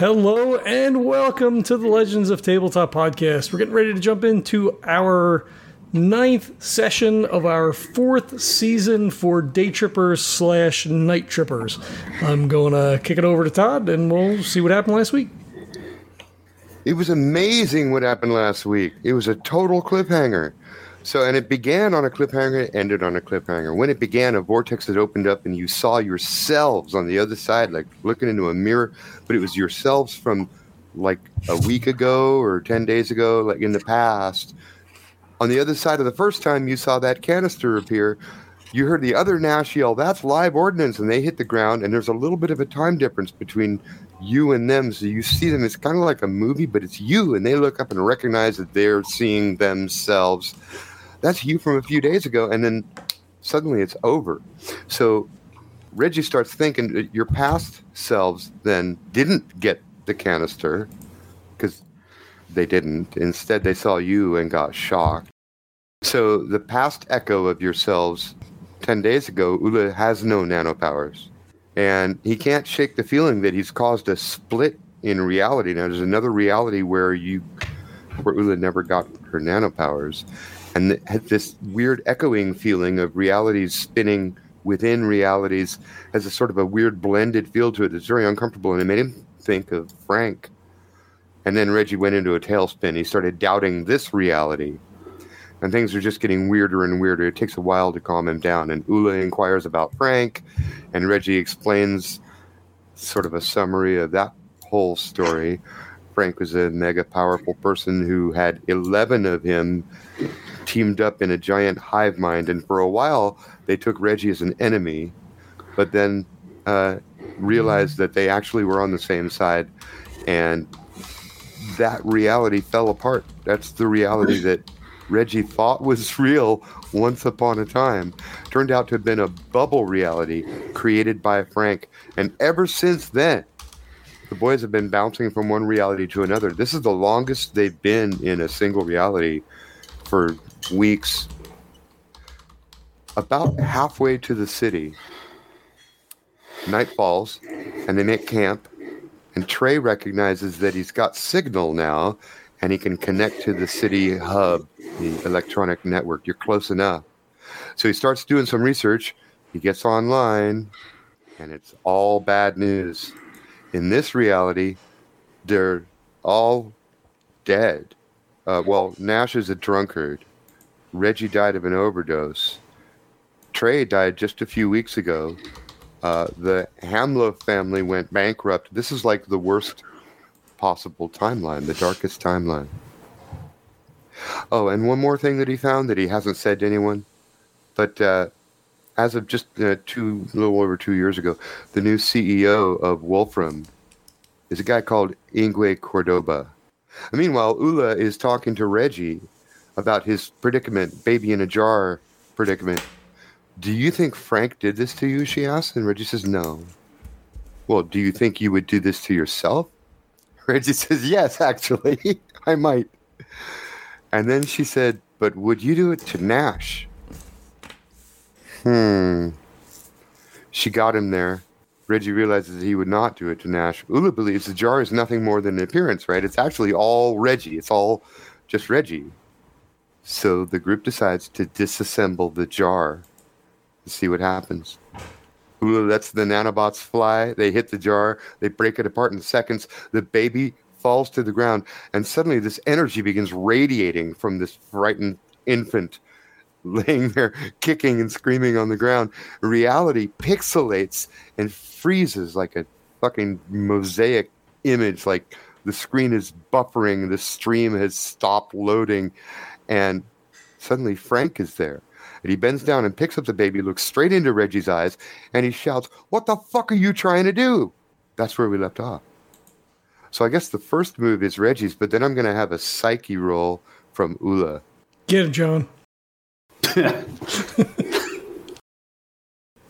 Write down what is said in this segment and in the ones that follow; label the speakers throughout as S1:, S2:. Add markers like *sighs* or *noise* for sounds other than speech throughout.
S1: Hello and welcome to the Legends of Tabletop podcast. We're getting ready to jump into our ninth session of our fourth season for Day Trippers slash Night Trippers. I'm going to kick it over to Tod and we'll see what happened last week.
S2: It was amazing what happened last week. It was a total cliffhanger. So, and it began on a cliffhanger, it ended on a cliffhanger. When it began, a vortex had opened up, and you saw yourselves on the other side, like looking into a mirror, but it was yourselves from like a week ago or 10 days ago, like in the past. On the other side of the first time you saw that canister appear, you heard the other Nash yell, That's live ordnance. And they hit the ground, and there's a little bit of a time difference between you and them. So you see them, it's kind of like a movie, but it's you, and they look up and recognize that they're seeing themselves that's you from a few days ago, and then suddenly it's over. So Reggie starts thinking your past selves then didn't get the canister because they didn't. Instead, they saw you and got shocked. So the past echo of yourselves 10 days ago, Ulla has no nanopowers. And he can't shake the feeling that he's caused a split in reality. Now, there's another reality where you, where Ulla never got her nanopowers and this weird echoing feeling of realities spinning within realities has a sort of a weird blended feel to it that's very uncomfortable and it made him think of frank. And then reggie went into a tailspin. He started doubting this reality. And things are just getting weirder and weirder. It takes a while to calm him down. And ulla inquires about frank and reggie explains sort of a summary of that whole story frank was a mega powerful person who had 11 of him teamed up in a giant hive mind, and for a while they took Reggie as an enemy, but then uh, realized that they actually were on the same side, and that reality fell apart. That's the reality that Reggie thought was *laughs* real once upon a time. Turned out to have been a bubble reality created by Frank, and ever since then. The boys have been bouncing from one reality to another. This is the longest they've been in a single reality for weeks. About halfway to the city, night falls, and they make camp. And Trae recognizes that he's got signal now, and he can connect to the city hub, the electronic network. You're close enough. So he starts doing some research. He gets online, and it's all bad news. In this reality, they're all dead. Uh, well, Nash is a drunkard. Reggie died of an overdose. Trae died just a few weeks ago. Uh, the Hamlo family went bankrupt. This is like the worst possible timeline, the darkest timeline. Oh, and one more thing that he found that he hasn't said to anyone, but uh, as of just uh, two, a little over two years ago, the new CEO of Wolfram is a guy called Ingwe Cordoba. Meanwhile, Ulla is talking to Reggie about his predicament, baby in a jar predicament. Do you think Frank did this to you? She asks, And Reggie says, No. Well, do you think you would do this to yourself? *laughs* Reggie says, Yes, actually, *laughs* I might. And then she said, But would you do it to Nash? Hmm. She got him there. Reggie realizes he would not do it to Nash. Ulla believes the jar is nothing more than an appearance, right? It's actually all Reggie. It's all just Reggie. So the group decides to disassemble the jar to see what happens. Ulla lets the nanobots fly. They hit the jar. They break it apart in seconds. The baby falls to the ground, and suddenly this energy begins radiating from this frightened infant laying there kicking and screaming on the ground. Reality pixelates and freezes like a fucking mosaic image. Like the screen is buffering, the stream has stopped loading, and suddenly Frank is there. And he bends down and picks up the baby, looks straight into Reggie's eyes, and he shouts, What the fuck are you trying to do? That's where we left off. So I guess the first move is Reggie's, but then I'm going to have a psyche roll from Ulla.
S1: Get it, John. *laughs*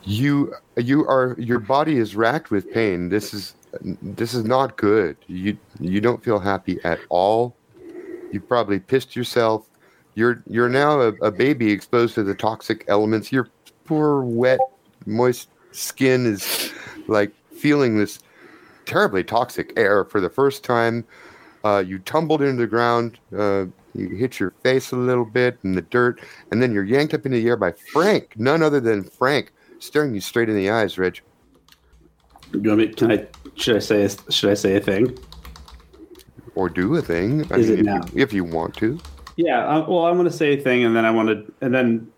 S2: you you are your body is racked with pain. This is this is not good. You you don't feel happy at all. You probably pissed yourself you're you're now a, a baby exposed to the toxic elements. Your poor, wet, moist skin is like feeling this terribly toxic air for the first time. Uh, you tumbled into the ground. Uh, you hit your face a little bit in the dirt, and then you're yanked up into the air by Frank, none other than Frank, staring you straight in the eyes, Reg.
S3: You want me? Can I? Should I say? a- Should I say a thing?
S2: Or do a thing. I
S3: Is
S2: mean,
S3: it
S2: if,
S3: now?
S2: You, if you want to.
S3: Yeah. Uh, well, I'm going to say a thing, and then I want to, and then,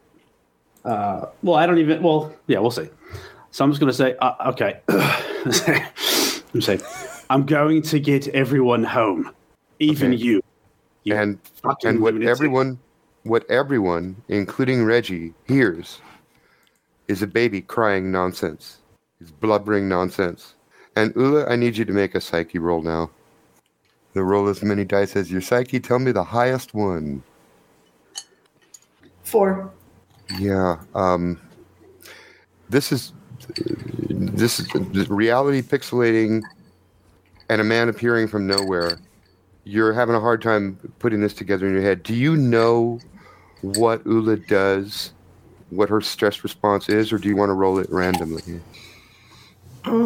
S3: uh, well, I don't even. Well, yeah, we'll see. So I'm just going to say, uh, okay. *coughs* I'm saying, I'm going to get everyone home, even
S2: Okay.
S3: you. You
S2: and and what
S3: lunatic.
S2: everyone what everyone including reggie hears is a baby crying nonsense. Is blubbering nonsense. And ulla i need you to make a psyche roll now. The roll as many dice as your psyche. Tell me the highest one.
S4: Four.
S2: yeah um this is this is reality pixelating and a man appearing from nowhere you're having a hard time putting this together in your head. Do you know what ulla does what her stress response is or do you want to roll it randomly?
S4: Mm,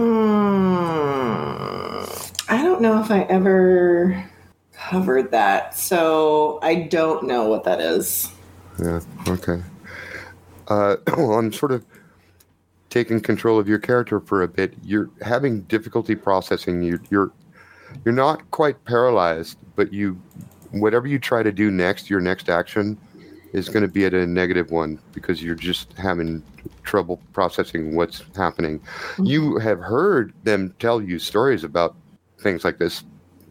S4: I don't know if I ever covered that, so I don't know what that is.
S2: yeah okay. Uh, *clears throat* well i'm sort of taking control of your character for a bit. You're having difficulty processing you you're you're not quite paralyzed but you whatever you try to do next your next action is going to be at a negative one because you're just having trouble processing what's happening. Mm-hmm. You have heard them tell you stories about things like this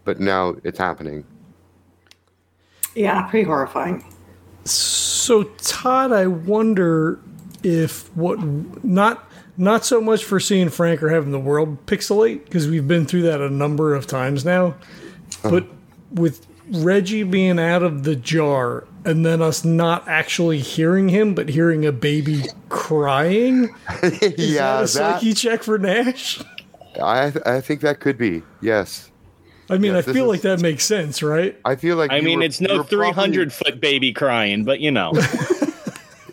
S2: but now it's happening.
S4: Yeah, pretty horrifying.
S1: So Tod, I wonder if what not not so much for seeing Frank or having the world pixelate because we've been through that a number of times now, oh. but with Reggie being out of the jar and then us not actually hearing him but hearing a baby crying. *laughs* Is
S2: yeah
S1: that a
S2: that,
S1: psyche check for Nash?
S2: I, I think that could be yes
S1: I mean,
S2: Yes,
S1: I feel
S2: is-
S1: like that makes sense, right?
S2: I feel like
S5: I mean,
S2: were-
S5: it's no
S2: were probably-
S5: 300 foot baby crying, but you know. *laughs*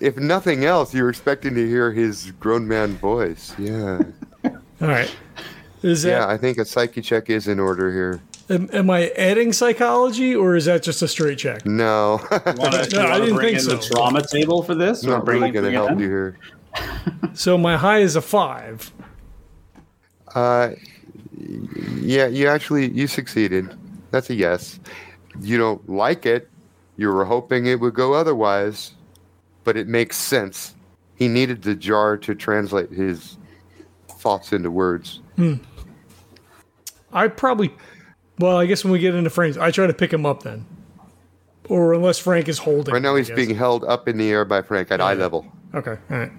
S2: If nothing else, you're expecting to hear his grown man voice. Yeah, *laughs*
S1: All right. Is that
S2: yeah. I think a psyche check is in order here.
S1: am, am I adding psychology or is that just a straight check?
S2: No, *laughs*
S3: Want to *laughs*
S1: No, I didn't
S3: bring
S1: think
S3: in the
S1: so.
S3: trauma table for this?
S2: not
S3: bring
S2: really going to help you here.
S1: So my high is a five.
S2: Uh, yeah, you actually you succeeded. That's a yes. You don't like it. You were hoping it would go otherwise, but it makes sense. He needed the jar to translate his thoughts into words. Hmm.
S1: I probably, well, I guess when we get into frames, I try to pick him up then, or unless Frank is holding.
S2: Right now, he's being held up in the air by Frank at eye level.
S1: okay. All right.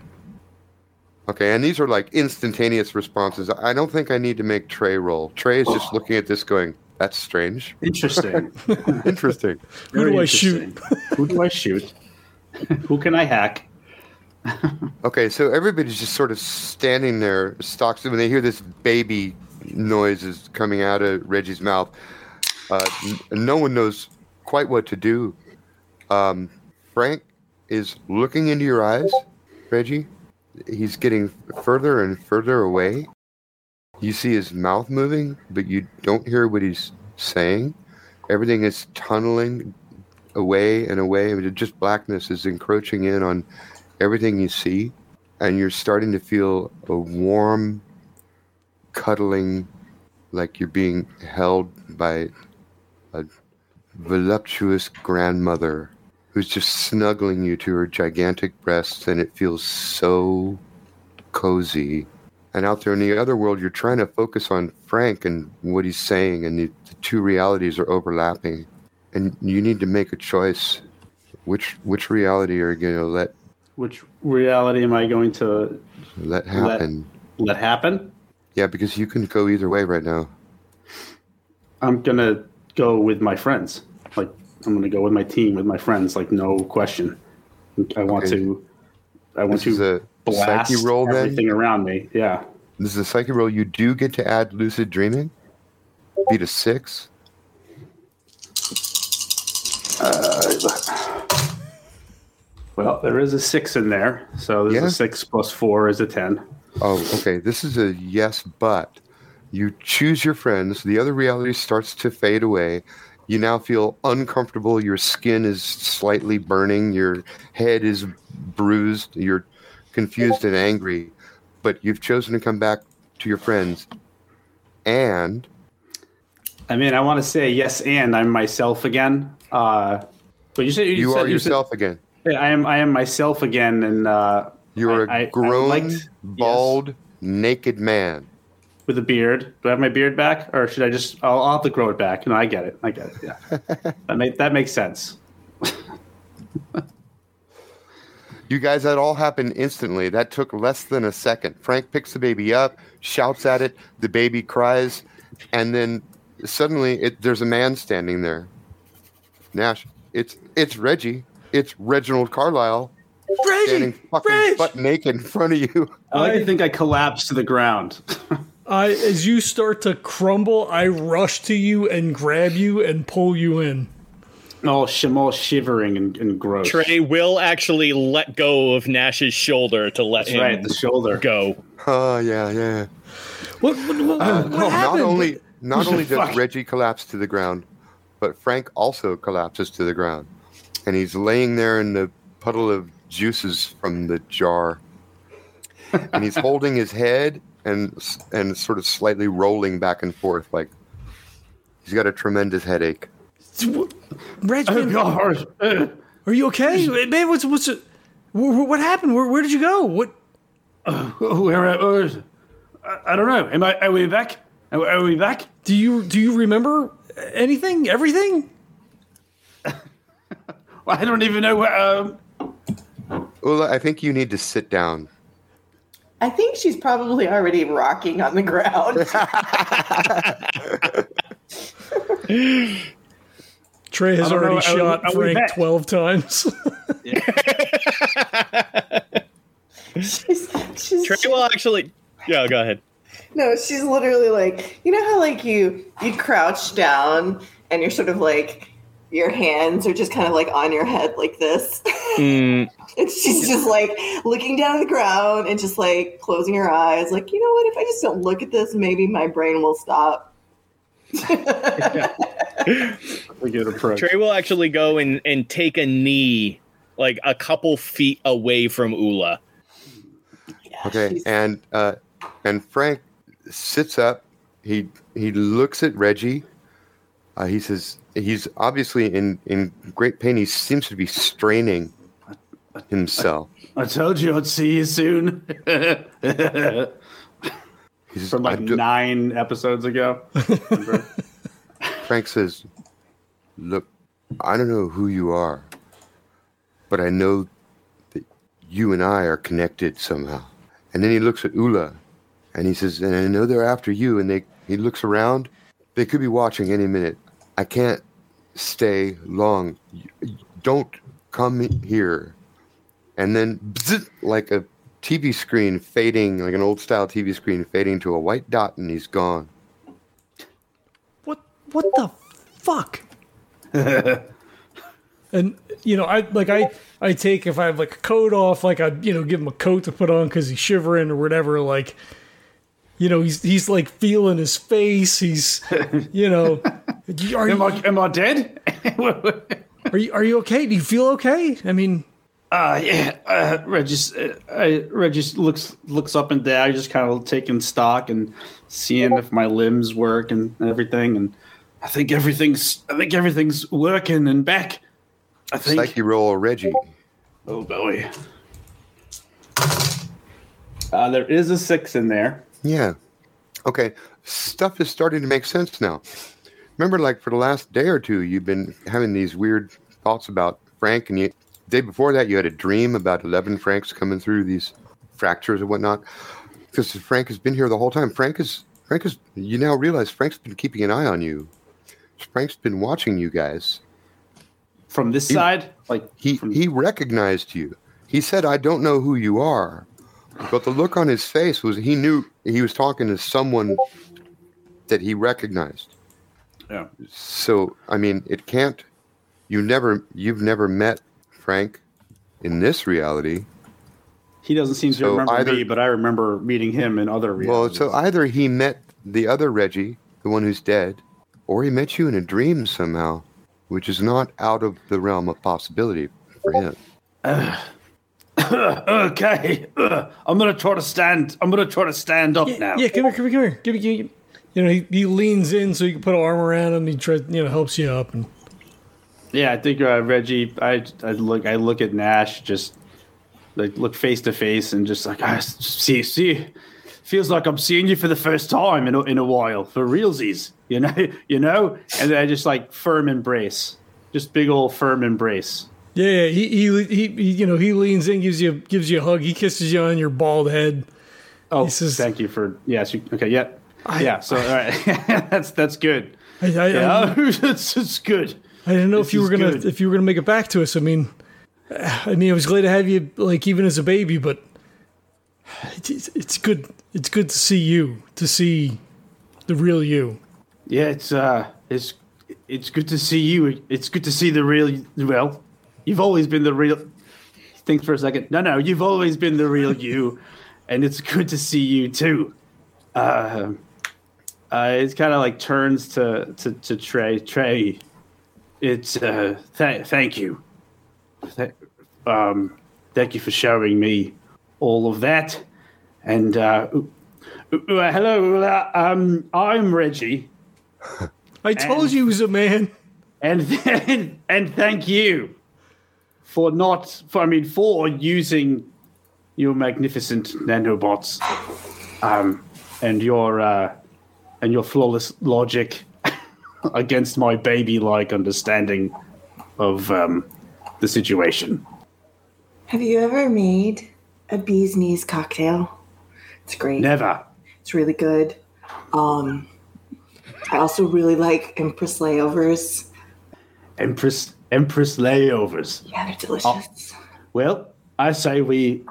S2: Okay, and these are like instantaneous responses. I don't think I need to make Trae roll. Trae is just looking at this going, that's strange.
S3: Interesting. *laughs*
S2: Interesting.
S1: Who
S3: Very
S1: do I shoot?
S3: Who do I shoot? *laughs* Who can I hack?
S2: Okay, so everybody's just sort of standing there, stocks, when they hear this baby noise is coming out of Reggie's mouth. Uh, n- no one knows quite what to do. Um, Frank is looking into your eyes, Reggie. He's getting further and further away. You see his mouth moving, but you don't hear what he's saying. Everything is tunneling away and away. Just blackness is encroaching in on everything you see, and you're starting to feel a warm, cuddling, like you're being held by a voluptuous grandmother who's just snuggling you to her gigantic breasts, and it feels so cozy. And out there in the other world, you're trying to focus on Frank and what he's saying, and the, the two realities are overlapping. And you need to make a choice. Which which reality are you going to let
S3: Which reality am I going to
S2: let happen?
S3: let happen?
S2: Yeah, because you can go either way right now.
S3: I'm gonna go with my friends. Like I'm gonna go with my team, with my friends. Like no question. I want
S2: Okay.
S3: to. I want
S2: This
S3: to
S2: a
S3: blast
S2: psyche roll then?
S3: everything around me. Yeah.
S2: This is a psyche roll. You do get to add lucid dreaming. Beat a six.
S3: Uh, well, there is a six in there, so there's
S2: Yeah.
S3: a six plus four is a ten.
S2: Oh, okay. This is a yes, but You choose your friends. The other reality starts to fade away. You now feel uncomfortable. Your skin is slightly burning. Your head is bruised. You're confused and angry. But you've chosen to come back to your friends. And
S3: I mean, I want to say yes, and I'm myself again. Uh, but you said you,
S2: you
S3: said,
S2: are
S3: you said-
S2: yourself again.
S3: Yeah, I am. I am myself again, and uh,
S2: You're
S3: I- I-
S2: a
S3: I
S2: grown,
S3: liked-
S2: bald, naked man.
S3: with a beard. Do I have my beard back, or should I just? I'll, I'll have to grow it back. No, I get it. I get it. Yeah, *laughs* that make that makes sense. *laughs*
S2: You guys, that all happened instantly. That took less than a second. Frank picks the baby up, shouts at it, the baby cries, and then suddenly it, there's a man standing there. Nash, it's it's Reggie. It's Reginald Carlisle standing fucking
S1: Reg!
S2: butt naked in front of you.
S3: I like to think I collapsed to the ground. *laughs*
S1: I, as you start to crumble, I rush to you and grab you and pull you in.
S3: all, shim, all shivering and, and gross.
S5: Trae will actually let go of Nash's shoulder to let
S3: That's
S5: him
S3: right, the shoulder.
S5: go.
S2: Oh yeah, yeah.
S1: What, what, what, what uh,
S2: Not
S1: happened?
S2: only not only *laughs* does
S3: Fuck.
S2: Reggie collapse to the ground, but Frank also collapses to the ground, and he's laying there in the puddle of juices from the jar, and he's *laughs* holding his head and and sort of slightly rolling back and forth like he's got a tremendous headache.
S1: Reg,
S3: Oh,
S1: man,
S3: God. Uh, *laughs*
S1: are you okay? Man, what's what's it? What, what happened? Where, where did you go? What?
S3: where, uh, where is it? I, I don't know. Am I? Are we back? Are, are we back?
S1: Do you do you remember anything? Everything? *laughs*
S3: I don't even know where. Um,
S2: Ulla, I think you need to sit down.
S4: I think she's probably already rocking on the ground. *laughs*
S1: Trae has
S3: I don't know,
S1: already
S3: are we-
S1: shot
S3: are we
S1: Frank twelve times. *laughs*
S4: she's, she's
S5: Trae will actually. Yeah, go ahead.
S4: No, she's literally like, you know how like you you crouch down and you're sort of like your hands are just kind of like on your head like this.
S5: Mm, *laughs*
S4: and she's just like looking down at the ground and just like closing her eyes, like, you know what, if I just don't look at this, maybe my brain will stop. *laughs*
S3: a good approach.
S5: Trae will actually go and, and take a knee like a couple feet away from Ulla.
S4: Yeah,
S2: Okay, and uh, and Frank sits up. He he looks at Reggie. Uh, he says he's obviously in in great pain. He seems to be straining himself.
S3: I told you I'd see you soon. *laughs*
S2: He says,
S3: From like
S2: do-"
S3: nine episodes ago.
S2: Frank says, "Look, I don't know who you are, but I know that you and I are connected somehow." And then he looks at Ulla, and he says, "And I know they're after you." And they he looks around. They could be watching any minute. I can't stay long. Don't come here. And then, bzz, like a TV screen fading, like an old style TV screen fading to a white dot, and he's gone.
S1: what what the fuck? *laughs* and you know, I like I I take if I have like a coat off, like I you know give him a coat to put on because he's shivering or whatever. Like, you know, he's he's like feeling his face. He's you know, are *laughs*
S3: am,
S1: you,
S3: I, am I dead? *laughs*
S1: are you are you okay? Do you feel okay? I mean,
S3: Uh, yeah, uh, Regis, uh, I, Regis looks looks up and down, just kind of taking stock and seeing if my limbs work and everything. And I think everything's, I think everything's working and back. I think.
S2: Psyche roll, Reggie.
S3: oh boy. Uh, there is a six in there.
S2: Yeah. Okay. Stuff is starting to make sense now. Remember, like for the last day or two, you've been having these weird thoughts about Frank, and you day before that, you had a dream about eleven Franks coming through these fractures and whatnot. Because Frank has been here the whole time. Frank is Frank is. You now realize Frank's been keeping an eye on you. Frank's been watching you guys.
S3: From this side, like
S2: He
S3: from,
S2: he recognized you. He said, "I don't know who you are," but the look on his face was he knew he was talking to someone that he recognized.
S3: yeah.
S2: So I mean, it can't. You never, you've never met Frank in this reality.
S3: he doesn't seem to remember
S2: either-
S3: me, but I remember meeting him in other realities.
S2: Well, so either he met the other Reggie, the one who's dead, or he met you in a dream somehow, which is not out of the realm of possibility for him. *coughs*
S3: okay, *coughs* I'm gonna try to stand. I'm gonna try to stand up now.
S1: Yeah, come here, come here, come here. Give me, give me. You know, he, he leans in so you can put an arm around him. He tries, you know, helps you up, and
S3: Yeah, I think uh, Reggie. I, I look. I look at Nash. Just like look face to face, and just like I see see. Feels like I'm seeing you for the first time in a, in a while for realsies. You know, *laughs* you know, and then I just like firm embrace, just big old firm embrace.
S1: Yeah, yeah. He, he, he, he, you know, he leans in, gives you, gives you a hug. He kisses you on your bald head.
S3: Oh,
S1: He says-
S3: thank you for yes. You, okay, yeah,
S1: I-
S3: yeah. So all right, *laughs* that's that's good.
S1: I, I, I,
S3: Yeah, it's, it's good.
S1: I didn't know
S3: This
S1: if you were gonna,
S3: good.
S1: if you were gonna make it back to us. I mean, *sighs* I mean, I was glad to have you, like even as a baby, but it's, it's good. It's good to see you, to see the real you.
S3: Yeah, it's uh, it's it's good to see you. It's good to see the real. Well, you've always been the real. Think for a second. No, no, you've always been the real you, and it's good to see you too. Uh, uh it's kind of like turns to to to Trae. Trae, it's uh, th- thank you. Th- um, thank you for showing me all of that, and uh, uh, hello. Uh, um, I'm Reggie. *laughs*
S1: I told you he was a man.
S3: and then, and thank you for not for I mean for using your magnificent nanobots um and your uh and your flawless logic *laughs* against my baby like understanding of um the situation.
S4: Have you ever made a bee's knees cocktail? It's great.
S3: Never.
S4: It's really good. Um, I also really like Empress layovers.
S3: Empress Empress layovers.
S4: Yeah, they're delicious.
S3: Well, I say we.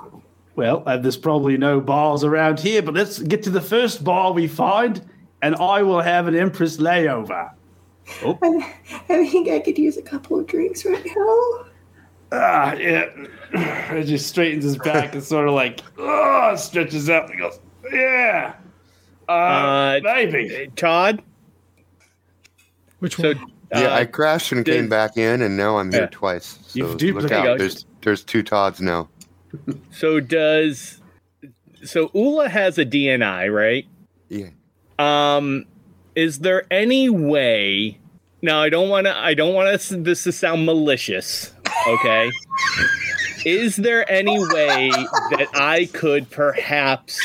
S3: Well, uh, there's probably no bars around here, but let's get to the first bar we find, and I will have an Empress layover.
S4: I, I think I could use a couple of drinks right now.
S3: Ah, yeah. *sighs* It just straightens his back and sort of like, *laughs* oh, stretches out and goes, yeah. Uh,
S5: Uh,
S3: maybe.
S5: Tod.
S1: Which
S5: So
S1: one?
S2: Yeah,
S5: uh,
S2: I crashed and came back in, and now I'm here
S5: Yeah.
S2: twice. So
S3: You've
S2: look out. There's there's two Tods now. *laughs*
S5: So does so Ulla has a DNI, right?
S2: Yeah.
S5: Um, is there any way? Now, I don't want to. I don't want this to sound malicious. Okay. *laughs* is there any way that I could perhaps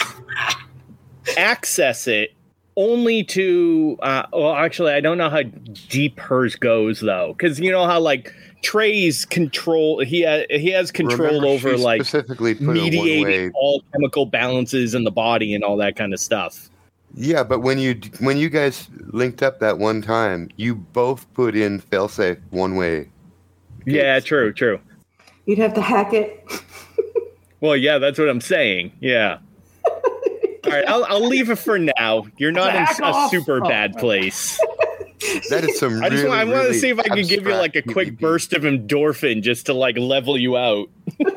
S5: access it? Only to, uh, well, actually, I don't know how deep hers goes though, because you know how like Trae's control. He ha- he has control
S2: Remember,
S5: over like
S2: specifically
S5: mediating all chemical balances in the body and all that kind of stuff.
S2: Yeah, but when you when you guys linked up that one time, you both put in failsafe one way.
S5: Yeah, true, true.
S4: You'd have to hack it. *laughs*
S5: Well, yeah, that's what I'm saying. Yeah. All right, I'll, I'll leave it for now. You're not in
S3: Back
S5: a super
S3: Oh.
S5: bad place. *laughs*
S2: That is some.
S5: I just
S2: really,
S5: want, I want to see if I can give you like a quick
S2: PvP.
S5: burst of endorphin just to like level you out. *laughs*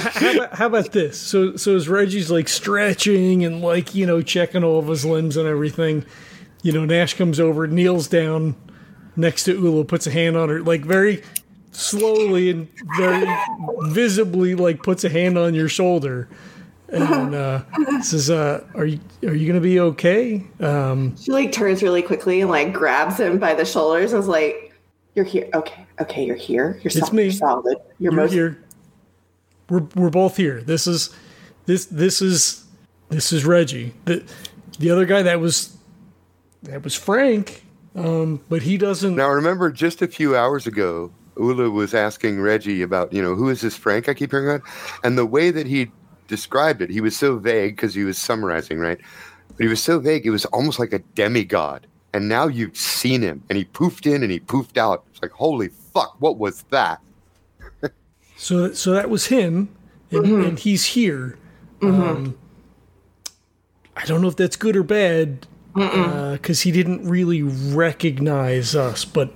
S1: how, about, how about this? So, so as Reggie's like stretching and like you know checking all of his limbs and everything, you know Nash comes over, kneels down next to Ulla, puts a hand on her, like very slowly and very visibly, like puts a hand on your shoulder, and uh, *laughs* says, uh, "Are you are you gonna be okay?" Um,
S4: She like turns really quickly and like grabs him by the shoulders and is like, "You're here. Okay, okay, you're here. You're solid.
S1: me.
S4: You're solid. You're,
S1: you're
S4: most
S1: here. We're we're both here. This is this this is this is Reggie. The the other guy that was that was Frank, um, but he doesn't.
S2: Now remember, just a few hours ago, Ulla was asking Reggie about, you know, who is this Frank I keep hearing about, and the way that he described it, he was so vague because he was summarizing, right? But he was so vague, it was almost like a demigod. And now you've seen him, and he poofed in and he poofed out. It's like, holy fuck, what was that? *laughs*
S1: So so that was him, and, mm-hmm. and he's here. Mm-hmm. Um, I don't know if that's good or bad because uh, he didn't really recognize us, but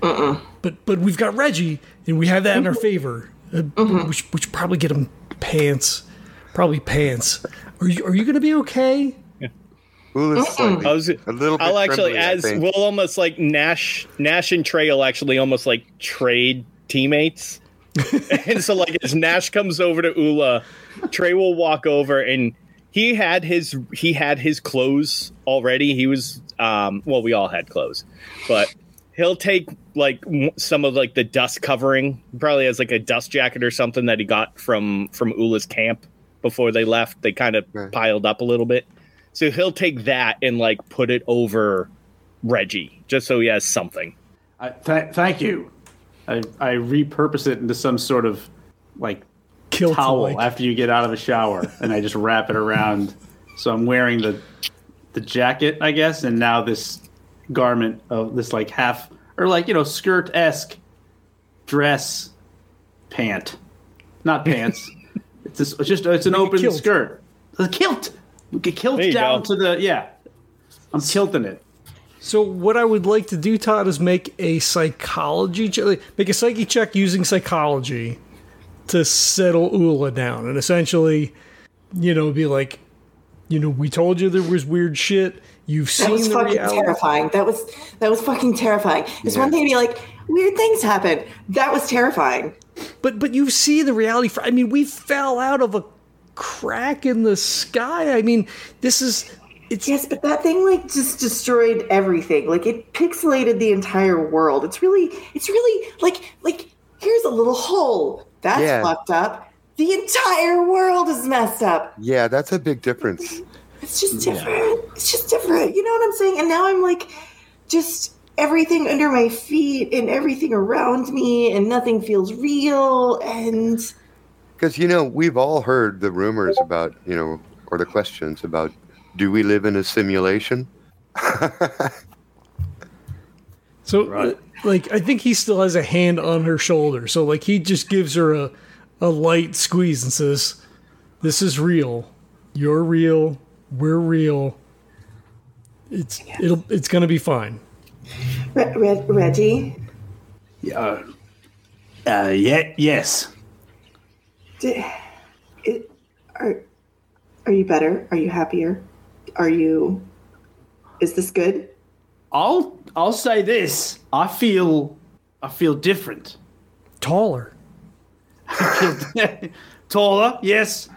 S1: but but we've got Reggie, and we have that in our mm-hmm. favor. Uh, we, should, we should probably get him pants, probably pants. Are you are you gonna be okay?
S2: Ooh, slightly-
S5: I was,
S2: a little bit
S5: I'll actually, as we'll almost like Nash, Nash and Trae will actually almost like trade teammates. *laughs* and so, like, as Nash comes over to Ulla, Trae will walk over and he had his he had his clothes already. He was, um, well, we all had clothes, but he'll take like some of like the dust covering. Probably has like a dust jacket or something that he got from from Ulla's camp before they left. They kind of
S2: Right.
S5: piled up a little bit. So he'll take that and like put it over Reggie, just so he has something.
S3: I, th- thank you. I, I repurpose it into some sort of like
S1: Kilt
S3: towel
S1: like
S3: after you get out of the shower, and I just wrap it around. So I'm wearing the the jacket, I guess, and now this garment of this like half or like you know skirt esque dress pant, not pants. *laughs* it's just, it's just it's an open
S1: kilt.
S3: skirt, The kilt. We could kilt down
S5: go.
S3: to the yeah. I'm kilting it.
S1: So what I would like to do, Tod, is make a psychology check, make a psyche check using psychology to settle Ulla down, and essentially, you know, be like, you know, we told you there was weird shit. You've
S4: That
S1: seen
S4: was
S1: the
S4: fucking
S1: reality.
S4: terrifying. That was that was fucking terrifying. It's one thing to be like, weird things happen. That was terrifying.
S1: But but you see the reality. For, I mean, we fell out of a crack in the sky. I mean, this is it's
S4: Yes, but that thing like just destroyed everything. Like it pixelated the entire world. It's really it's really like like here's a little hole. That's
S2: Yeah.
S4: fucked up. The entire world is messed up.
S2: Yeah, that's a big difference.
S4: It's just different. It's just different. You know what I'm saying? And now I'm like just everything under my feet and everything around me and nothing feels real and
S2: Because, you know, we've all heard the rumors about, you know, or the questions about do we live in a simulation? *laughs*
S1: So, uh, like, I think he still has a hand on her shoulder. So, like, he just gives her a, a light squeeze and says, "This is real. You're real. We're real. It's it'll it's gonna be fine."
S4: Re- Re- Reggie,
S3: Uh, uh, yeah, yes.
S4: Did, it, are are you better? Are you happier? Are you? Is this good?
S3: I'll I'll say this. I feel I feel different.
S1: Taller. *laughs*
S3: taller, yes,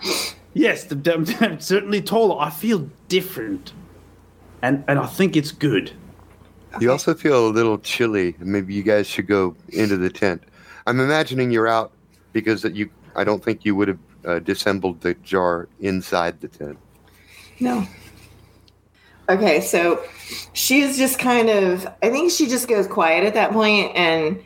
S3: yes. the- the- I'm certainly taller. I feel different, and and I think it's good.
S2: You also feel a little chilly. Maybe you guys should go into the tent. I'm imagining you're out because you. I don't think you would have uh, disassembled the jar inside the tent.
S4: No. Okay, so she's just kind of. I think she just goes quiet at that point, and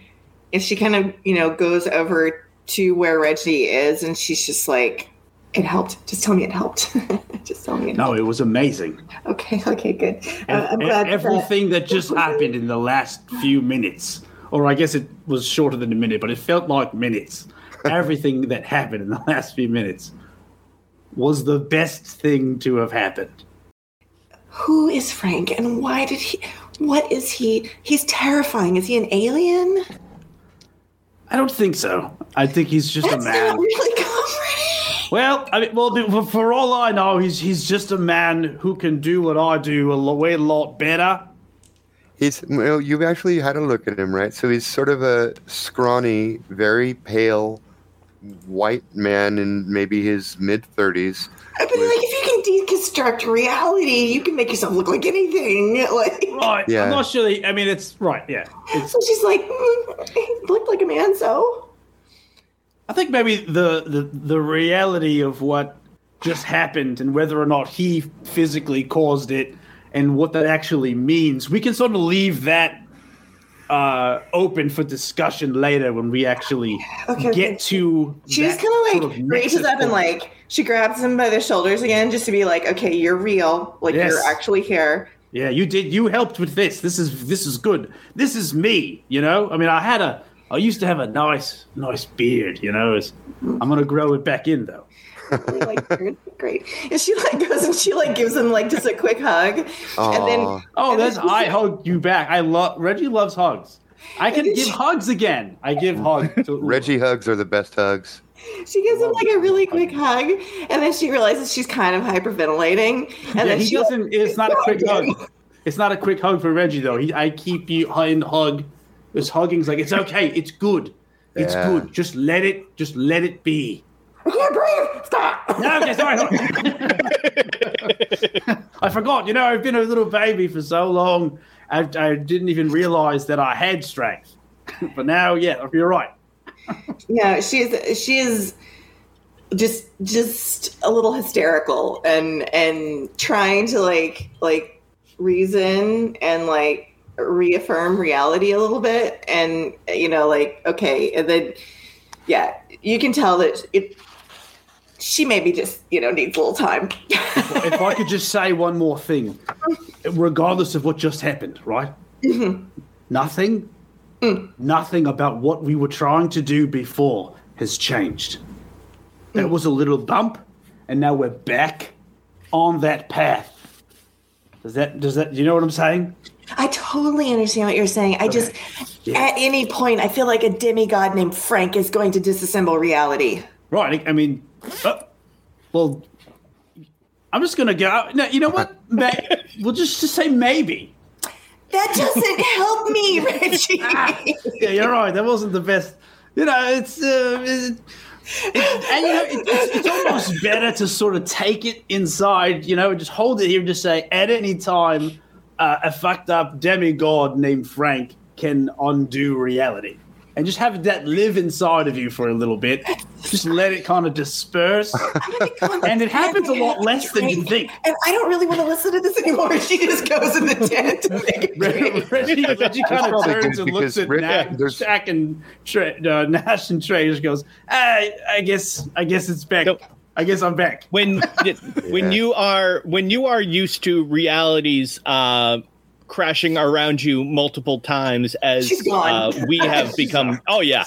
S4: if she kind of you know goes over to where Reggie is, and she's just like, "It helped. Just tell me it helped. *laughs* just tell me it
S3: No,
S4: helped."
S3: it was amazing.
S4: Okay, *laughs* okay, good. Uh, I'm glad.
S3: everything that just *laughs* happened in the last few minutes, or I guess it was shorter than a minute, but it felt like minutes. Everything that happened in the last few minutes was the best thing to have happened.
S4: Who is Frank, and why did he? What is he? He's terrifying. Is he an alien?
S3: I don't think so. I think he's just
S4: That's
S3: a man.
S4: not really comforting.
S3: Well, I mean, well, for- for all I know, he's he's just a man who can do what I do a lo- way a lot better.
S2: He's. Well, you've actually had a look at him, right? So he's sort of a scrawny, very pale, white man in maybe his mid thirties.
S4: But like, if you can deconstruct reality, you can make yourself look like anything. *laughs* Like,
S3: Right.
S2: Yeah.
S3: I'm not sure. That, I mean, it's right. Yeah. It's,
S4: so she's like, mm, he looked like a man. So
S3: I think maybe the, the the reality of what just happened and whether or not he physically caused it and what that actually means, we can sort of leave that uh, open for discussion later when we actually
S4: Okay,
S3: get
S4: okay.
S3: to.
S4: she just kind of like reaches up and like she grabs him by the shoulders again, just to be like, okay, you're real. Like
S3: Yes.
S4: you're actually here.
S3: Yeah, you did. You helped with this. This is this is good. This is me. You know. I mean, I had a. I used to have a nice, nice beard. You know. It's, I'm gonna grow it back in though.
S4: Really, *laughs* like, you're great. And she like goes and she like gives him like just a quick hug, and then
S2: Aw.
S3: Oh,
S4: And
S3: that's
S4: then
S3: I hug you back. I love Reggie loves hugs. I can give
S4: she-
S3: hugs again. I give hugs to
S2: Reggie hugs are the best hugs.
S4: She gives him like a really quick hug, and then she realizes she's kind of hyperventilating. And
S3: Yeah,
S4: then
S3: he
S4: she
S3: doesn't. It's not a quick hug. It's not a quick hug for Reggie though. He, I keep you high and hug. This hugging's like it's okay. It's good. It's
S2: Yeah.
S3: good. Just let it. Just let it be.
S4: I can't breathe. Stop.
S3: No, okay, sorry. sorry. I forgot. You know, I've been a little baby for so long. I, I didn't even realize that I had strength. *laughs* but now, yeah, you're right.
S4: yeah, she is. she is just just a little hysterical and and trying to like like reason and like reaffirm reality a little bit and you know like okay and then yeah you can tell that it she maybe just you know needs a little time
S3: if I could just say one more thing, regardless of what just happened, right? Mm-hmm. Nothing, mm. nothing about what we were trying to do before has changed. That mm. was a little bump, and now we're back on that path. Does that? Does that? You know what I'm saying?
S4: I totally understand what you're saying. I just, at any point, I feel like a demigod named Frank is going to disassemble reality.
S3: Right. I mean, uh, well, I'm just gonna go. No, you know what? *laughs* May, we'll just just say maybe.
S4: That doesn't *laughs* help me, Reggie.
S3: Yeah, you're right. That wasn't the best. You know, it's uh, it, it, and you know, it, it's, it's almost better to sort of take it inside. You know, just hold it here and just say, at any time, uh, a fucked up demigod named Frank can undo reality, and just have that live inside of you for a little bit. Just let it kind of disperse, *laughs* and it *laughs* happens a lot less than you think.
S4: And I don't really want to listen to this anymore. *laughs* She just goes in the tent. to make a.
S3: Reggie, Reggie kind of turns and looks at
S2: Reg-
S3: Nash,
S2: there's-
S3: Shaq and Trae, uh, Nash and Trae. Just goes, I, I guess, I guess it's back.
S5: Nope.
S3: I guess I'm back.
S5: when *laughs* when you are when you are used to realities uh, crashing around you multiple times as uh, we *laughs* have become oh yeah.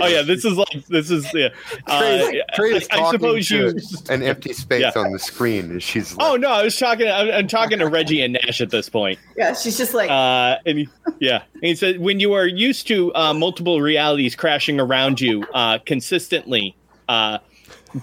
S5: Oh yeah this is like this is yeah. *laughs* Uh,
S2: Trae, Trae is
S5: I, I suppose
S2: to
S5: you
S2: an empty space
S5: Yeah.
S2: on the screen, and she's
S5: oh no I was talking I'm, I'm talking to Reggie and Nash at this point.
S4: Yeah, she's just like,
S5: uh, and he- yeah, and he said when you are used to uh, multiple realities crashing around you uh, consistently, uh,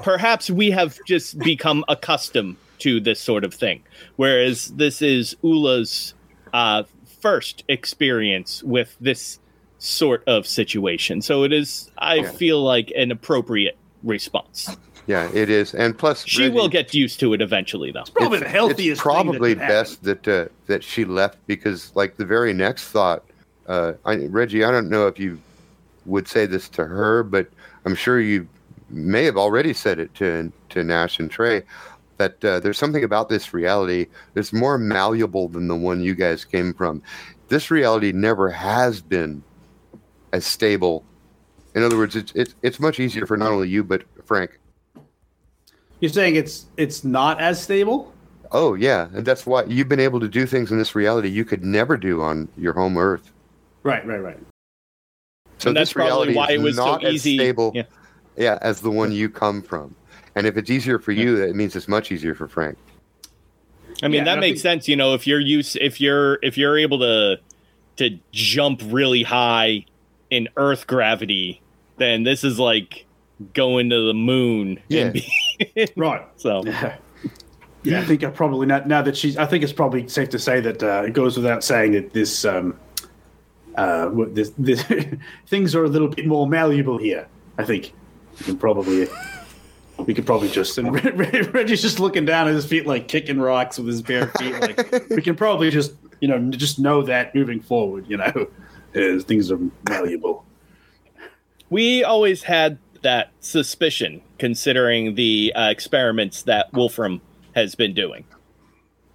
S5: perhaps we have just become accustomed to this sort of thing. Whereas this is Ulla's uh, first experience with this sort of situation, so it is. I
S2: Yeah.
S5: feel like an appropriate response.
S2: yeah, it is, and plus
S5: She
S2: Reggie-
S5: will get used to it eventually, though.
S3: It's Probably
S2: it's,
S3: the healthiest.
S2: It's probably
S3: thing that could happen.
S2: best that uh, that she left because, like, the very next thought, uh, I, Reggie. I don't know if you would say this to her, but I'm sure you may have already said it to to Nash and Trae. That uh, there's something about this reality that's more malleable than the one you guys came from. This reality never has been as stable. In other words, it's it's it's much easier for not only you but Frank.
S3: You're saying it's it's not as stable.
S2: Oh yeah, and that's why you've been able to do things in this reality you could never do on your home Earth.
S3: Right, right, right.
S2: So
S5: and that's
S2: this
S5: probably why it was so
S2: not as
S5: easy.
S2: stable,
S5: Yeah.
S2: Yeah, as the one you come from. And if it's easier for you, that means it's much easier for Frank.
S5: I mean,
S3: Yeah,
S5: that
S3: I
S5: makes
S3: think-
S5: sense. You know, if you're used, if you're if you're able to to jump really high in Earth gravity, then this is like going to the moon. and be- *laughs*
S3: Right.
S5: so
S3: Yeah, yeah. I think I probably now, now that she's. I think it's probably safe to say that uh, it goes without saying that this, um, uh, this, this *laughs* things are a little bit more malleable here. I think we can probably, we could probably just. And Reggie's just looking down at his feet, like kicking rocks with his bare feet. Like we can probably just, you know, just know that moving forward, you know, is things are malleable.
S5: we always had that suspicion, considering the uh, experiments that Wolfram has been doing.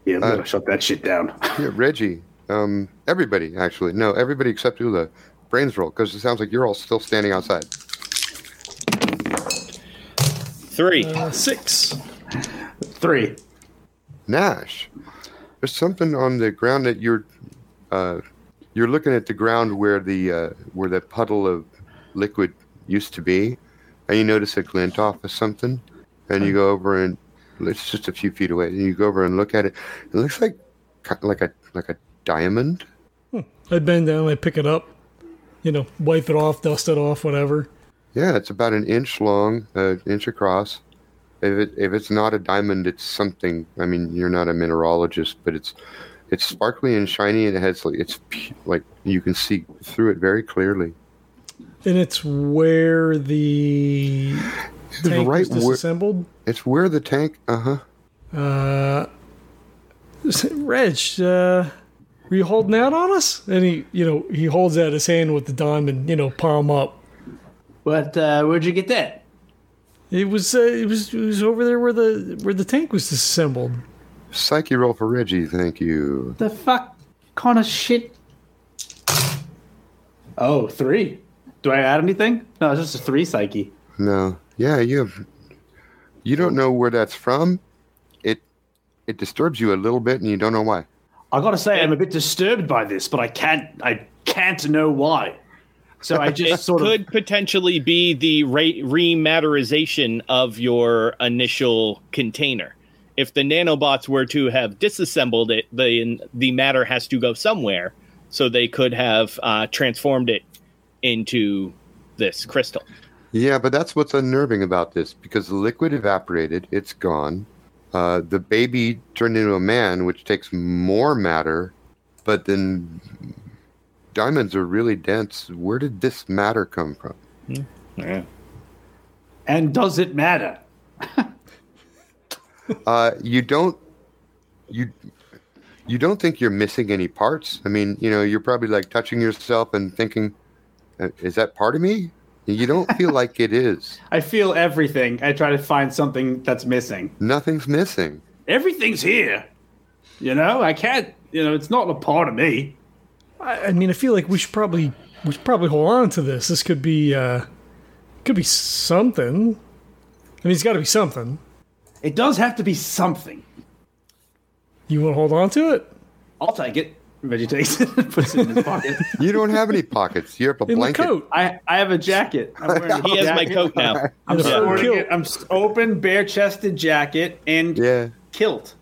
S3: Yeah, I'm
S2: Uh,
S3: gonna shut that shit down. *laughs*
S2: Yeah, Reggie, um, everybody actually, no, everybody except Ulla, brains roll because it sounds like you're all still standing outside.
S5: Three.
S1: Uh, six.
S3: Three.
S2: Nash, there's something on the ground that you're, uh, you're looking at the ground where the uh, where the puddle of liquid used to be, and you notice a glint off of something, and you go over and it's just a few feet away, and you go over and look at it. It looks like like a like a diamond.
S1: I bend down, I pick it up, you know, wipe it off, dust it off, whatever.
S2: Yeah, it's about an inch long, an inch across. If it if it's not a diamond, it's something. I mean, you're not a mineralogist, but it's it's sparkly and shiny, and it has like it's like you can see through it very clearly.
S1: And it's where the tank
S2: right
S1: was
S2: where
S1: disassembled.
S2: it's where the tank. Uh huh.
S1: Uh, Reg, uh, were you holding out on us? And he, you know, he holds out his hand with the diamond, you know, palm up.
S3: But uh, where'd you get that?
S1: It was, uh, it was, it was over there where the where the tank was disassembled.
S2: Psyche roll for Reggie, thank you.
S3: The fuck kind of shit? Oh, three. Do I add anything? No, it's just a three psyche.
S2: No, yeah, you have. You don't know where that's from. It it disturbs you a little bit, and you don't know why.
S3: I gotta say, I'm a bit disturbed by this, but I can't. I can't know why. So I
S5: It
S3: just sort
S5: could
S3: of.
S5: potentially be the re- rematerization of your initial container. If the nanobots were to have disassembled it, the the matter has to go somewhere. So they could have uh, transformed it into this crystal.
S2: Yeah, but that's what's unnerving about this because the liquid evaporated, it's gone. Uh, the baby turned into a man, which takes more matter, but then diamonds are really dense. Where did this matter come from?
S5: Yeah.
S3: And does it matter? *laughs*
S2: Uh, you don't you you don't think you're missing any parts. I mean, you know, you're probably like touching yourself and thinking, "Uh, "Is that part of me?" You don't feel *laughs* like it is.
S3: I feel everything. I try to find something that's missing.
S2: Nothing's missing.
S3: Everything's here. You know, I can't. You know, it's not a part of me.
S1: I, I mean, I feel like we should probably we should probably hold on to this. This could be uh, could be something. I mean, it's got to be something.
S3: It does have to be something.
S1: You want to hold on to it
S3: I'll take it. Reggie takes it and puts it in his pocket. *laughs*
S2: You don't have any pockets. You have a
S1: in
S2: blanket.
S1: coat.
S3: I, I have a jacket. I'm wearing a
S5: He has my coat now. *laughs*
S3: I'm
S1: Yeah.
S3: sporting
S1: Kilt.
S3: it. I'm open, bare chested jacket and
S2: Yeah,
S3: kilt.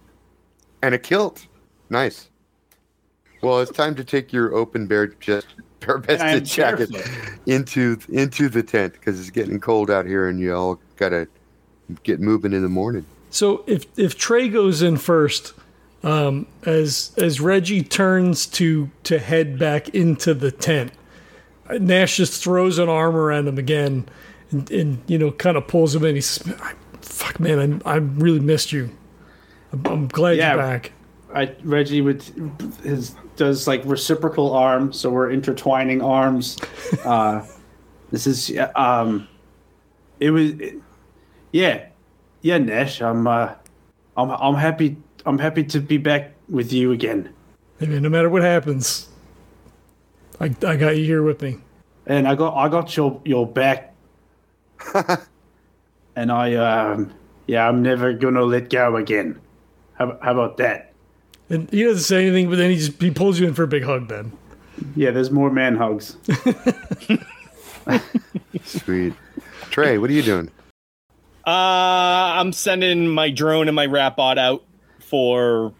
S2: and a kilt. Nice. Well, it's time to take your open bare just bare
S3: And I am
S2: vested jacket
S3: barefoot.
S2: into into the tent because it's getting cold out here, and you all gotta get moving in the morning.
S1: So if if Trae goes in first, um, as as Reggie turns to to head back into the tent, Nash just throws an arm around him again, and, and you know kind of pulls him in. He says, "Fuck, man, I I really missed you. I'm, I'm glad
S3: Yeah.
S1: you're back."
S3: I Reggie with his does like reciprocal arms, so we're intertwining arms. *laughs* Uh, this is um, it was yeah, yeah, Nash. I'm uh, I'm I'm happy. I'm happy to be back with you again.
S1: Mean, no matter what happens, I I got you here with me.
S3: and I got I got your your back, *laughs* and I um yeah I'm never gonna let go again. How, how about that?
S1: And he doesn't say anything, but then he just he pulls you in for a big hug. Then
S3: Yeah, there's more man hugs. *laughs*
S2: Sweet. Trae, what are you doing?
S5: Uh, I'm sending my drone and my Rapbot out for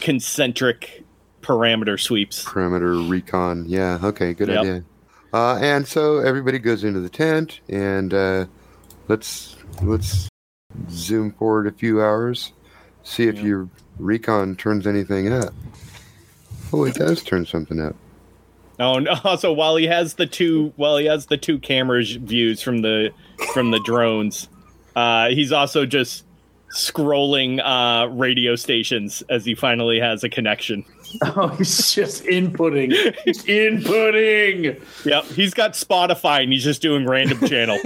S5: concentric parameter sweeps.
S2: Perimeter recon. Yeah. Okay. Good
S5: Yep.
S2: idea. Uh, and so everybody goes into the tent, and uh, let's let's zoom forward a few hours, see if your recon turns anything up. Oh, it does turn something up.
S5: Oh, and *laughs* also while he has the two, while he has the two cameras views from the from the drones, uh, he's also just scrolling uh, radio stations as he finally has a connection. *laughs*
S3: oh, he's just inputting, *laughs* inputting.
S5: Yep, he's got Spotify and he's just doing random channel.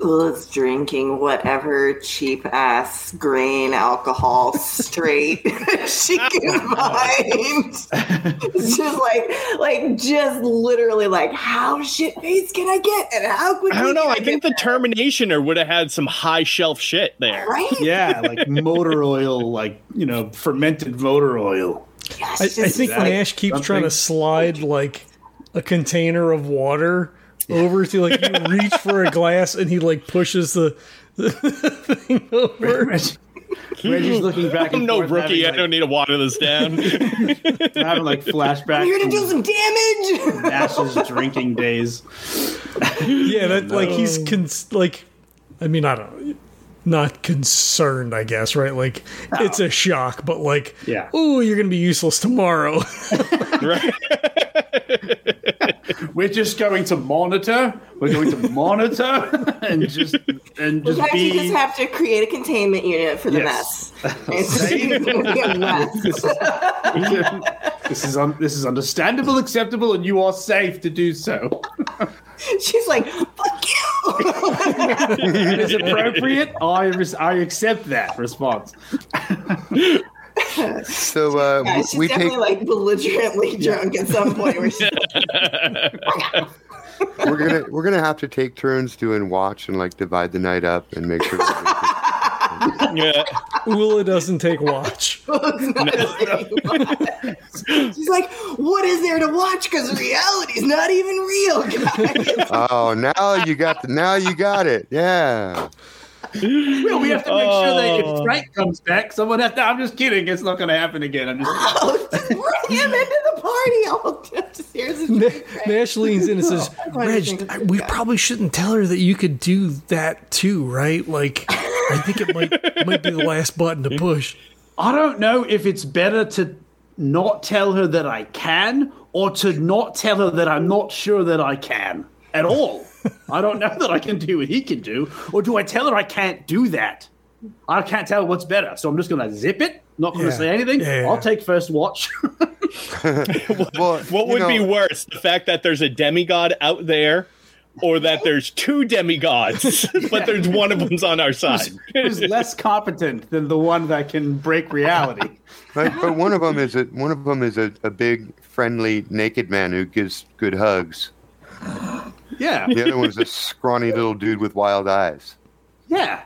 S4: Liz drinking whatever cheap ass grain alcohol straight *laughs* she can find. It's just like, like, just literally like, how shit faced can I get, and how quickly?
S5: I don't know.
S4: can
S5: I think the
S4: get
S5: Terminationer would have had some high shelf shit there.
S4: there? right.
S3: Yeah, like motor oil, like you know, fermented motor oil.
S4: Yes,
S1: I, I think
S4: like-
S1: Nash keeps trying to slide like a container of water over to like you reach for a glass and he like pushes the, the *laughs* thing over.
S3: Reggie, Reggie's looking back. And
S5: I'm no
S3: forth,
S5: rookie. I
S3: having,
S5: don't need to water this down.
S3: like, *laughs* having like flashbacks.
S4: You're gonna do some damage.
S3: Ash's *laughs* drinking days.
S1: Yeah, that like he's cons- like, I mean, I don't, not concerned, I guess, right? Like, it's a shock, but like,
S3: Yeah.
S1: oh, you're gonna be useless tomorrow.
S5: right?
S3: We're just going to monitor. We're going to *laughs* monitor and just and just
S4: Guys, you
S3: be.
S4: just have to create a containment unit for the
S3: Yes.
S4: mess. *laughs* It's gonna be a mess.
S3: this is this is, un, this is understandable, acceptable, and you are safe to do so. *laughs*
S4: She's like, "Fuck you."
S3: It is appropriate. I res- I accept that response.
S2: So uh,
S4: Yeah, she's
S2: we take
S4: definitely like belligerently drunk at some point. Where she's *laughs*
S2: we're gonna we're gonna have to take turns doing watch and like divide the night up and make sure. That *laughs*
S5: Yeah.
S1: Ulla doesn't *laughs* take watch.
S4: She's like, "What is there to watch? Because reality's not even real, guys."
S2: oh, now you got the, now you got it. Yeah. *laughs*
S3: Well, we have to make sure that
S5: Oh.
S3: if Frank comes back, someone has to. I'm just kidding. It's not going to happen again. I'm just.
S4: Oh, *laughs* just bring him into the party. *laughs* I'll just here's a
S1: Na-
S4: drink, right?
S1: Nash leans in and says,
S4: I'm going to
S1: Reg, I- we
S4: guy."
S1: probably shouldn't tell her that you could do that too, right? Like, I think it might might be the last button to push.
S3: I don't know if it's better to not tell her that I can or to not tell her that I'm not sure that I can at all. *laughs* I don't know that I can do what he can do. Or do I tell her I can't do that? I can't tell what's better. So I'm just going to zip it, not going to
S1: Yeah.
S3: say anything.
S1: Yeah, yeah.
S3: I'll take first watch. *laughs* *laughs*
S2: Well,
S5: What
S2: you
S5: would be worse, the fact that there's a demigod out there, or that there's two demigods, but there's one of them's on our side?
S3: Who's less competent than the one that can break reality?
S2: But, but one of them is a one of them is a, a big friendly naked man who gives good hugs.
S3: Yeah.
S2: The other one's a scrawny little dude with wild eyes.
S3: Yeah.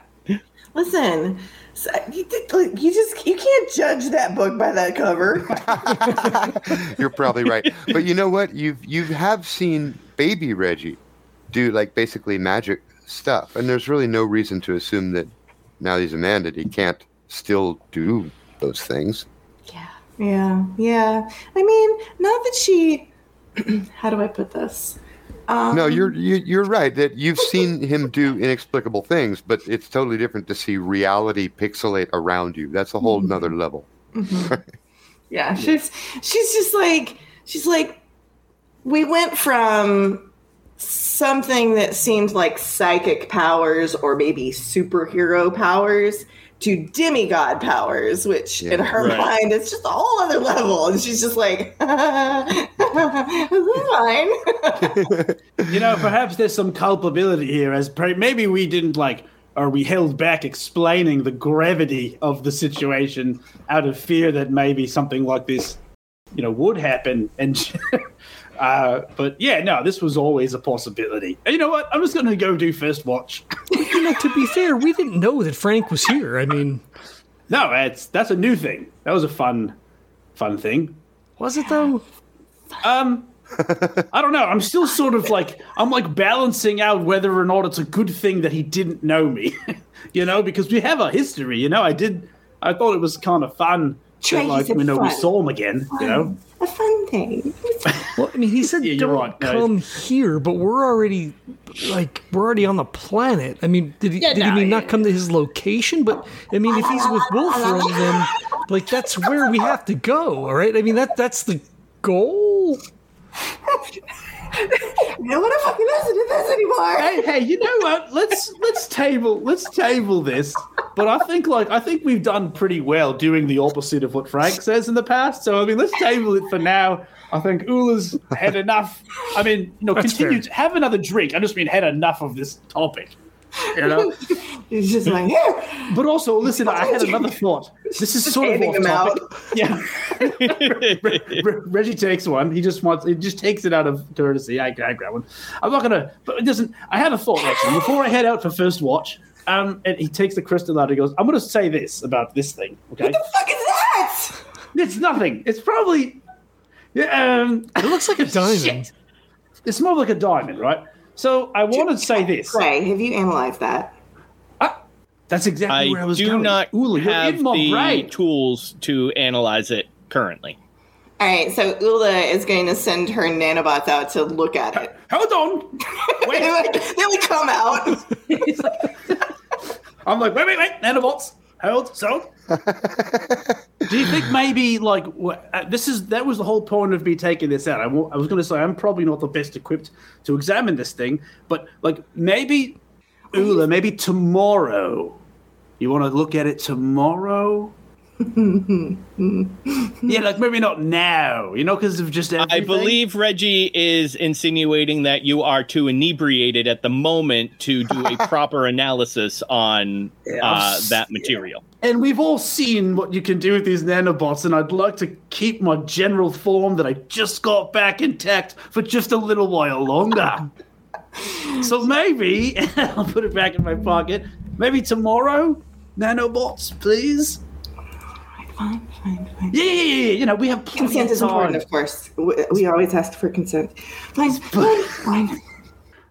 S4: Listen, so you, you just you can't judge that book by that cover. *laughs*
S2: You're probably right. But you know what? You've you have seen baby Reggie do like basically magic stuff, and there's really no reason to assume that now he's a man that he can't still do those things.
S4: Yeah, yeah, yeah. I mean, not that she. *clears throat* how do I put this? Um,
S2: No, you're you, you're right that you've seen him do inexplicable things, but it's totally different to see reality pixelate around you. That's a whole nother level. *laughs*
S4: Yeah, she's she's just like she's like we went from something that seemed like psychic powers or maybe superhero powers to demigod powers, which in her
S5: right.
S4: mind is just a whole other level. And she's just like, *laughs* fine. *laughs*
S3: You know, perhaps there's some culpability here, as per- maybe we didn't like, or we held back explaining the gravity of the situation out of fear that maybe something like this, you know, would happen. And, *laughs* uh, but yeah, no, this was always a possibility. And you know what? I'm just going to go do first watch. *laughs*
S1: You know, to be fair, we didn't know that Frank was here. I mean,
S3: No, that's that's a new thing. That was a fun, fun thing.
S1: was it though?
S3: Um, I don't know. I'm still sort of like I'm like balancing out whether or not it's a good thing that he didn't know me, *laughs* you know, because we have a history. You know, I did. I thought it was kind of fun.
S4: Trae,
S3: that, like
S4: said
S3: you know we saw him again. You know,
S4: a fun thing.
S1: Well, I mean, he said *laughs*
S3: Yeah,
S1: don't
S3: right. No,
S1: come here, but we're already like we're already on the planet. I mean, did he
S3: Yeah,
S1: did he mean
S3: yeah.
S1: not come to his location? But I mean, if he's with Wolfram, then like that's where we have to go. All right. I mean that that's the goal.
S4: I don't want to fucking listen to this anymore.
S3: hey, hey, you know what? Let's let's table let's table this. But I think like I think we've done pretty well doing the opposite of what Frank says in the past. So I mean, let's table it for now. I think Ulla's had enough. I mean, you know,
S1: That's
S3: continue
S1: fair.
S3: to have another drink. I just mean had enough of this topic. You know. *laughs*
S4: He's just like, here.
S3: But also, listen, I had another thought. This is sort of
S4: handing
S3: off
S4: them
S3: topic. Yeah. *laughs* Re- Re- Reggie takes one. He just wants. He just takes it out of courtesy. I, I grab one. I'm not gonna. But it doesn't. I had a thought actually before I head out for first watch. Um, and he takes the crystal out. He goes, "I'm gonna say this about this thing. Okay,
S4: What the fuck is that?
S3: it's nothing. It's probably. Yeah. Um,
S1: It looks like a *laughs* diamond.
S3: Shit. It's more like a diamond, right? So I want to say this.
S4: Ray, have you analyzed that?
S3: That's exactly
S5: I,
S3: where I was
S5: do
S3: going.
S5: not
S3: Ulla, you're
S5: have
S3: in my
S5: the
S3: brain.
S5: tools to analyze it currently.
S4: All right, so Ulla is going to send her nanobots out to look at it.
S3: Hold on. *laughs*
S4: they,
S3: Wait.
S4: would, they would come out. *laughs*
S3: I'm like, wait, wait, wait, nanobots. Hold, so. *laughs* Do you think maybe like wh- uh, this is that was the whole point of me taking this out? I wa- I was going to say I'm probably not the best equipped to examine this thing, but like maybe Ulla, maybe tomorrow. You want to look at it tomorrow? *laughs* yeah, like maybe not now, you know, because of just everything.
S5: I believe Reggie is insinuating that you are too inebriated at the moment to do a *laughs* proper analysis on uh, that material.
S3: And we've all seen what you can do with these nanobots, and I'd like to keep my general form that I just got back intact for just a little while longer. *laughs* so maybe I'll put it back in my pocket. Maybe tomorrow, nanobots, please.
S4: Fine, fine, fine.
S3: Yeah, yeah, yeah. yeah. You know, we have plenty
S4: Consent
S3: of
S4: is important, of course. We, we always ask for consent. Fine, fine, fine.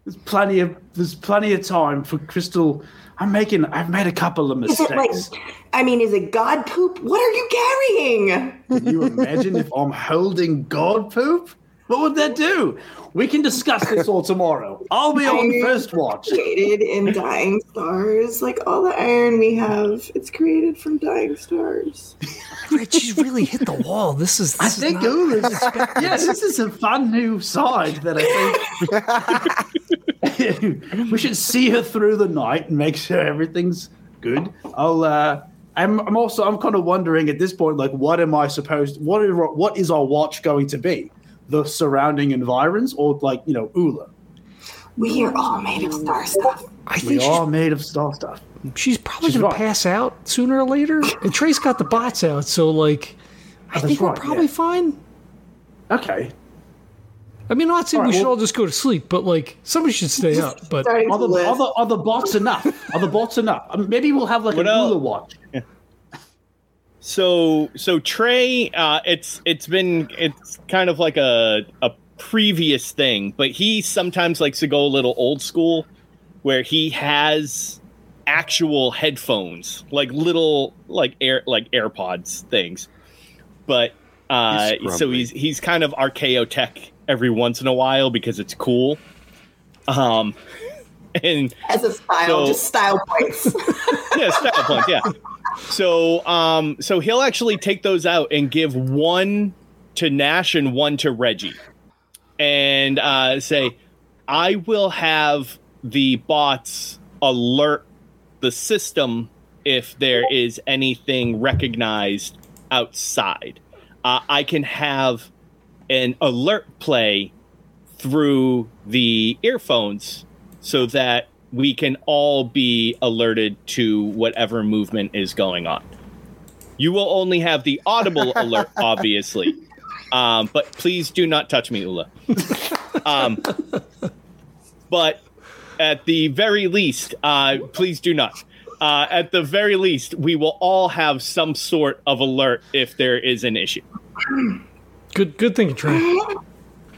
S3: There's plenty of there's plenty of time for Crystal. I'm making. I've made a couple of
S4: Is it like,
S3: mistakes.
S4: I mean, is it god poop? What are you carrying?
S3: Can you imagine if I'm holding god poop? What would that do? We can discuss this all tomorrow. I'll be on first watch.
S4: Created in dying stars. Like all the iron we have, it's created from dying stars. *laughs*
S1: Reggie's really hit the wall. This is. This
S3: I
S1: is
S3: think
S1: not-
S3: Ulla's, yeah, this is a fun new side that I think *laughs* we should see her through the night and make sure everything's good. I'll. uh I'm, I'm also. I'm kind of wondering at this point, like, what am I supposed? What? What is our watch going to be? The surrounding environs, or like you know, Ulla?
S4: We are all made of star stuff.
S1: I
S3: We
S1: think she's,
S3: are made of star stuff.
S1: she's probably
S3: she's
S1: gonna
S3: right.
S1: pass out sooner or later. And Trae's got the bots out, so like, I
S3: that's
S1: think we're probably
S3: yeah.
S1: fine.
S3: Okay.
S1: I mean, I'm not saying
S3: All
S1: we
S3: right,
S1: should
S3: well-
S1: all just go to sleep, but like, somebody should stay up. But
S3: Are the, are the, are the bots enough? Are the bots enough? Um, maybe we'll have like
S5: What
S3: an
S5: else?
S3: Ulla watch. *laughs*
S5: So so Trae, uh, it's it's been it's kind of like a a previous thing, but he sometimes likes to go a little old school, where he has actual headphones, like little like air like AirPods things, but uh,
S2: He's
S5: so he's he's kind of archaeo tech every once in a while because it's cool. Um, *laughs* and
S4: As a style,
S5: So-
S4: just style points. *laughs*
S5: yeah, style points. Yeah. *laughs* So, um, so he'll actually take those out and give one to Nash and one to Reggie, and uh, say, "I will have the bots alert the system if there is anything recognized outside. Uh, I can have an alert play through the earphones so that we can all be alerted to whatever movement is going on. You will only have the audible *laughs* alert, obviously. Um, but please do not touch me, Ulla. Um, but at the very least, uh, please do not. Uh, at the very least, we will all have some sort of alert if there is an issue.
S1: good, good thinking, Trae.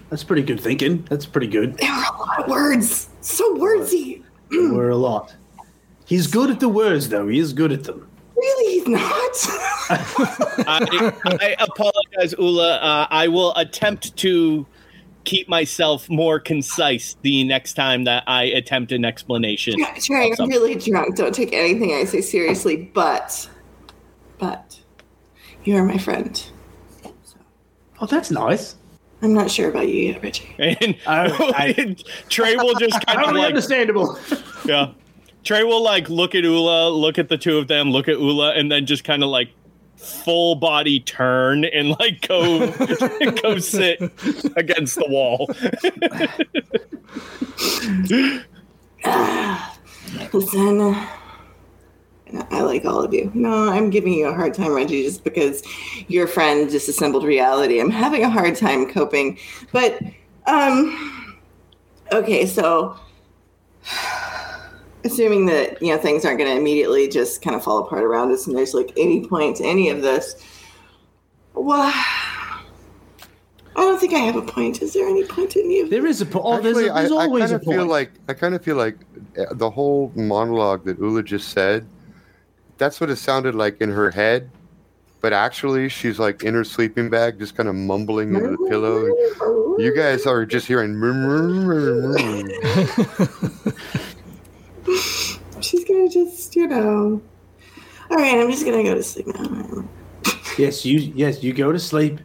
S3: That's pretty good thinking. That's pretty good.
S4: there are a lot of words. So wordsy.
S3: We're a lot. He's good at the words, though. He is good at them.
S4: Really, he's not. *laughs*
S5: I, I apologize, Ulla. Uh, I will attempt to keep myself more concise the next time that I attempt an explanation.
S4: Trae, I'm really drunk. Don't take anything I say seriously. But, but, you are my friend.
S3: Oh, that's nice.
S4: I'm not sure about you yet, Richie. *laughs*
S5: And
S3: I- *laughs*
S5: Trae will just kind of like
S3: understandable. *laughs*
S5: Yeah. Trae will like look at Ulla, look at the two of them, look at Ulla, and then just kind of like full body turn and like go go sit against the wall. *sighs*
S4: Listen, I like all of you. No, I'm giving you a hard time, Reggie, just because your friend disassembled reality. I'm having a hard time coping. But, um, okay, so *sighs* assuming that, you know, things aren't going to immediately just kind of fall apart around us and there's like any point to any of this, well, I don't think I have a point. Is there any point to any of
S3: There is a point. oh, there's,
S2: Actually,
S3: a, there's
S2: I, I
S3: always
S2: kind
S3: a
S2: of feel like I kind of feel like uh, the whole monologue that Ulla just said that's what it sounded like in her head. But actually, she's like in her sleeping bag, just kind of mumbling into the pillow. You guys are just hearing. *laughs*
S4: She's gonna just, you know. All right, I'm just gonna go to sleep now.
S3: Yes, you yes, you go to sleep.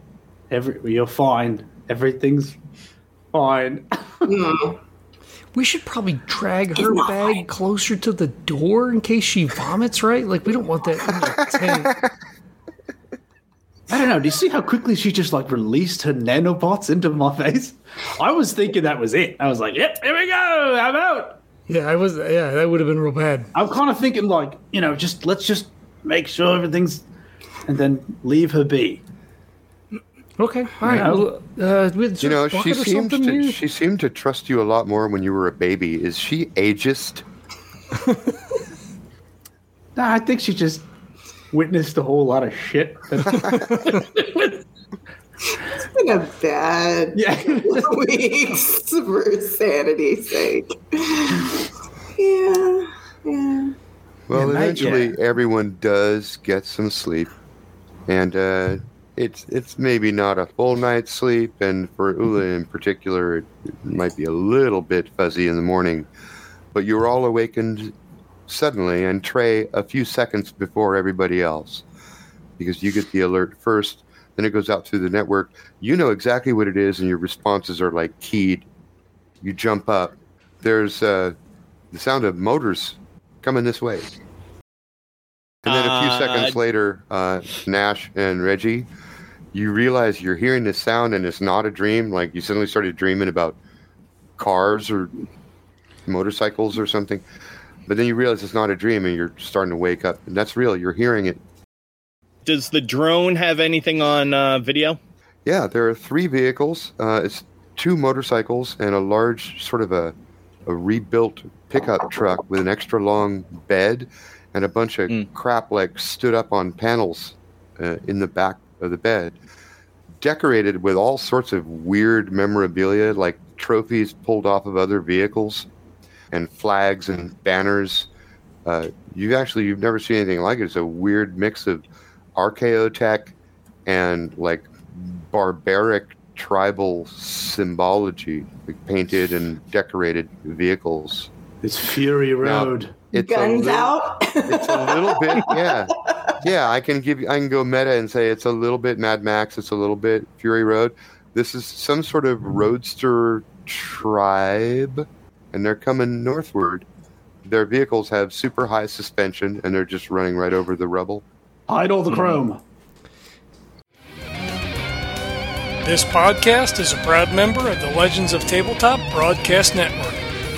S3: Every you're fine. Everything's fine. *laughs*
S4: Hmm.
S1: We should probably drag her bag
S4: fine.
S1: closer to the door in case she vomits, right? Like, we don't want that in the tent.
S3: I don't know. Do you see how quickly she just like released her nanobots into my face? I was thinking that was it. I was like, "Yep, here we go. I'm out."
S1: Yeah, I was. Yeah, that would have been real bad.
S3: I'm kind of thinking like, you know, just let's just make sure everything's, and then leave her be.
S1: Okay, all right.
S3: know?
S1: Well, uh, with
S2: You know, she
S1: bucket
S2: seemed to
S1: here?
S2: she seemed to trust you a lot more when you were a baby. Is she ageist? *laughs*
S3: Nah, I think she just witnessed a whole lot of shit. *laughs* *laughs*
S4: It's been a bad
S3: yeah.
S4: weeks for sanity's sake. Yeah, yeah.
S2: Well,
S3: Yeah,
S2: eventually everyone does get some sleep, and uh, it's it's maybe not a full night's sleep, and for Ulla in particular, it, it might be a little bit fuzzy in the morning. But you're all awakened suddenly, and Trae a few seconds before everybody else, because you get the alert first. Then it goes out through the network. You know exactly what it is, and your responses are like keyed. You jump up. There's uh, the sound of motors coming this way. And then a few
S5: Uh,
S2: seconds later, uh, Nash and Reggie, you realize you're hearing this sound and it's not a dream. Like you suddenly started dreaming about cars or motorcycles or something. But then you realize it's not a dream and you're starting to wake up. And that's real. You're hearing it.
S5: Does the drone have anything on uh, video?
S2: Yeah, there are three vehicles. Uh, it's two motorcycles and a large, sort of a, a rebuilt pickup truck with an extra long bed and a bunch of
S5: Mm.
S2: crap like stood up on panels uh, in the back of the bed, decorated with all sorts of weird memorabilia like trophies pulled off of other vehicles and flags and banners. Uh, you actually you've never seen anything like it. It's a weird mix of archaeotech and like barbaric tribal symbology, like painted and decorated vehicles.
S3: It's Fury Road.
S2: It's a
S4: Guns
S2: little-
S4: out.
S2: It's a little bit, *laughs* yeah, yeah. I can give you, I can go meta and say it's a little bit Mad Max. It's a little bit Fury Road. This is some sort of roadster tribe, and they're coming northward. Their vehicles have super high suspension, and they're just running right over the rubble.
S3: Hide all the hmm. chrome.
S1: This podcast is a proud member of the Legends of Tabletop Broadcast Network.